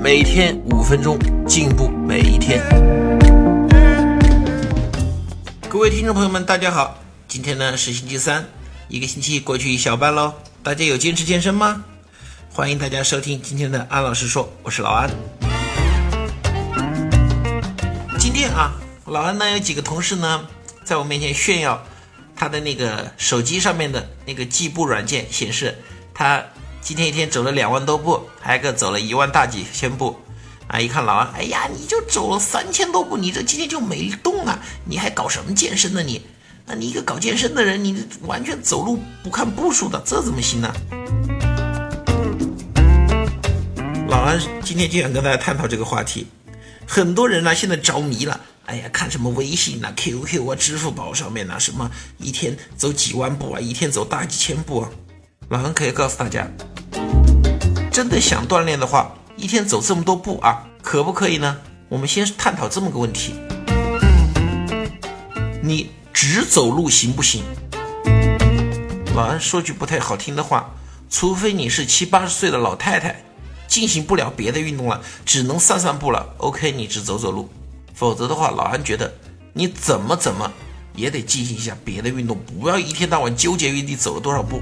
每天五分钟，进步每一天。各位听众朋友们，大家好，今天呢是星期三，一个星期过去一小半喽。大家有坚持健身吗？欢迎大家收听今天的安老师说，我是老安。今天啊，老安呢有几个同事呢，在我面前炫耀他的那个手机上面的那个计步软件显示他。今天一天走了两万多步，还有个走了一万大几千步，啊！一看老安，哎呀，你就走了三千多步，你这今天就没动啊？你还搞什么健身呢？你，那你一个搞健身的人，你完全走路不看步数的，这怎么行呢？老安今天就想跟大家探讨这个话题。很多人呢现在着迷了，哎呀，看什么微信啊、QQ 啊、支付宝上面呢，什么一天走几万步啊，一天走大几千步啊。老安可以告诉大家，真的想锻炼的话，一天走这么多步啊，可不可以呢？我们先探讨这么个问题：你只走路行不行？老安说句不太好听的话，除非你是七八十岁的老太太，进行不了别的运动了，只能散散步了，OK，你只走走路。否则的话，老安觉得你怎么怎么也得进行一下别的运动，不要一天到晚纠结于你走了多少步。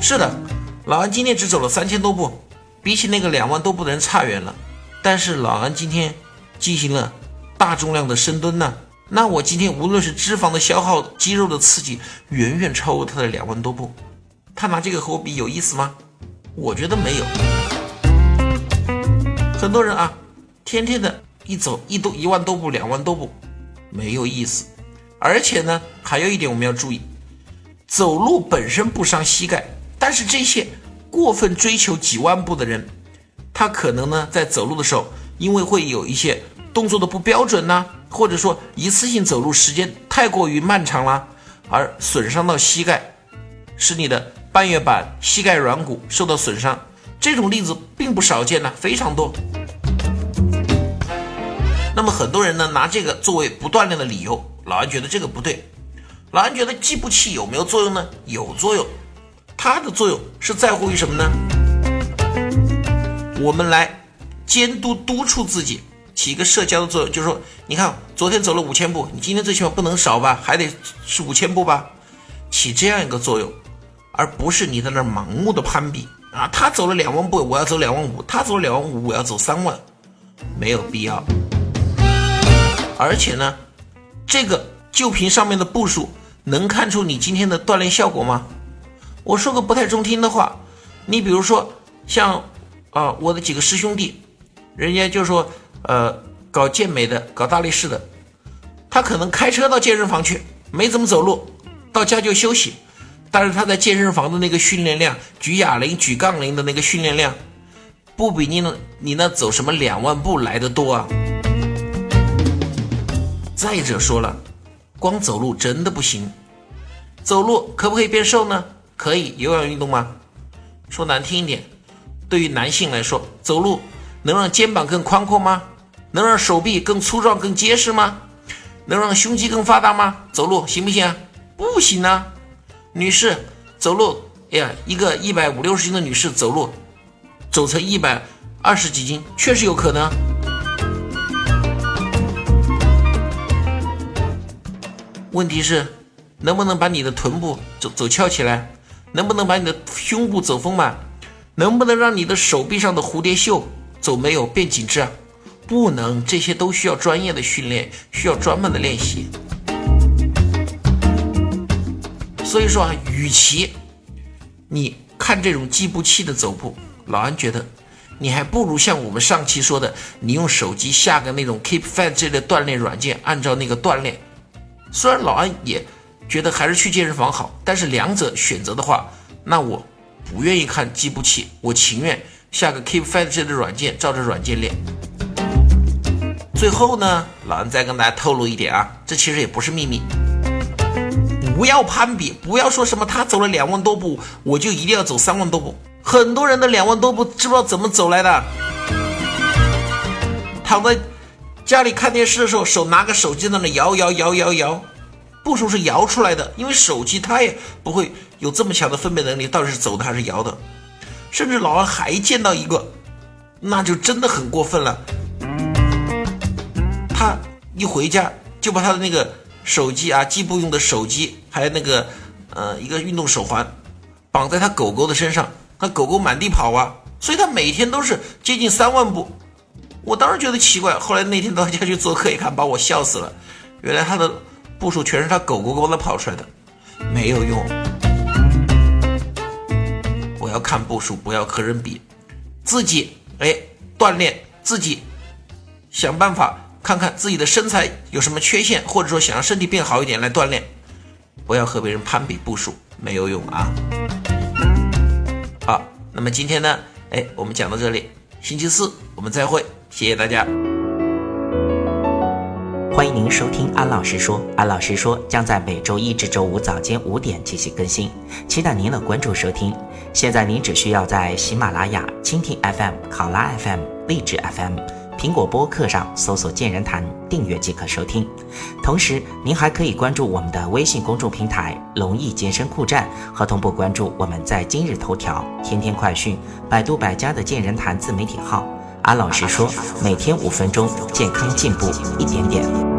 是的，老安今天只走了三千多步，比起那个两万多步的人差远了。但是老安今天进行了大重量的深蹲呢，那我今天无论是脂肪的消耗、肌肉的刺激，远远超过他的两万多步。他拿这个和我比有意思吗？我觉得没有。很多人啊，天天的一走一多一万多步、两万多步，没有意思。而且呢，还有一点我们要注意，走路本身不伤膝盖。但是这些过分追求几万步的人，他可能呢在走路的时候，因为会有一些动作的不标准呢，或者说一次性走路时间太过于漫长啦，而损伤到膝盖，使你的半月板、膝盖软骨受到损伤。这种例子并不少见呢，非常多。那么很多人呢拿这个作为不锻炼的理由，老安觉得这个不对。老安觉得计步器有没有作用呢？有作用。它的作用是在乎于什么呢？我们来监督督促自己，起一个社交的作用，就是说，你看昨天走了五千步，你今天最起码不能少吧，还得是五千步吧，起这样一个作用，而不是你在那盲目的攀比啊，他走了两万步，我要走两万五，他走了两万五，我要走三万，没有必要。而且呢，这个就凭上面的步数，能看出你今天的锻炼效果吗？我说个不太中听的话，你比如说像啊我的几个师兄弟，人家就说呃搞健美的，搞大力士的，他可能开车到健身房去，没怎么走路，到家就休息，但是他在健身房的那个训练量，举哑铃、举杠铃的那个训练量，不比你那你那走什么两万步来的多啊。再者说了，光走路真的不行，走路可不可以变瘦呢？可以有氧运动吗？说难听一点，对于男性来说，走路能让肩膀更宽阔吗？能让手臂更粗壮、更结实吗？能让胸肌更发达吗？走路行不行啊？不行啊！女士走路，哎呀，一个一百五六十斤的女士走路，走成一百二十几斤，确实有可能。问题是，能不能把你的臀部走走翘起来？能不能把你的胸部走丰满？能不能让你的手臂上的蝴蝶袖走没有变紧致啊？不能，这些都需要专业的训练，需要专门的练习。所以说啊，与其你看这种计步器的走步，老安觉得你还不如像我们上期说的，你用手机下个那种 Keep Fit 这类锻炼软件，按照那个锻炼。虽然老安也。觉得还是去健身房好，但是两者选择的话，那我不愿意看计步器，我情愿下个 Keep Fit 这类软件，照着软件练。最后呢，老安再跟大家透露一点啊，这其实也不是秘密。不要攀比，不要说什么他走了两万多步，我就一定要走三万多步。很多人的两万多步知不知道怎么走来的？躺在家里看电视的时候，手拿个手机在那摇摇摇摇摇，步数是摇出来的，因为手机它也不会有这么强的分辨能力，到底是走的还是摇的。甚至老安还见到一个，那就真的很过分了。他一回家就把他的那个手机啊，计步用的手机，还有那个呃一个运动手环，绑在他狗狗的身上，他狗狗满地跑啊，所以他每天都是接近三万步。我当时觉得奇怪，后来那天到他家去做客一看，把我笑死了。原来他的步数全是他狗狗帮他跑出来的，没有用。我要看步数，不要和人比，自己哎锻炼，自己想办法。看看自己的身材有什么缺陷，或者说想让身体变好一点来锻炼，不要和别人攀比步数，没有用啊。好，那么今天呢，哎，我们讲到这里，星期四我们再会，谢谢大家。欢迎您收听安老师说，安老师说将在每周一至周五早间五点进行更新，期待您的关注收听。现在您只需要在喜马拉雅、蜻蜓 FM、考拉 FM、荔枝 FM。苹果播客上搜索“健人谈”，订阅即可收听。同时，您还可以关注我们的微信公众平台“龙易健身酷站”，和同步关注我们在今日头条、天天快讯、百度百家的“健人谈”自媒体号。安老师说，每天五分钟，健康进步一点点。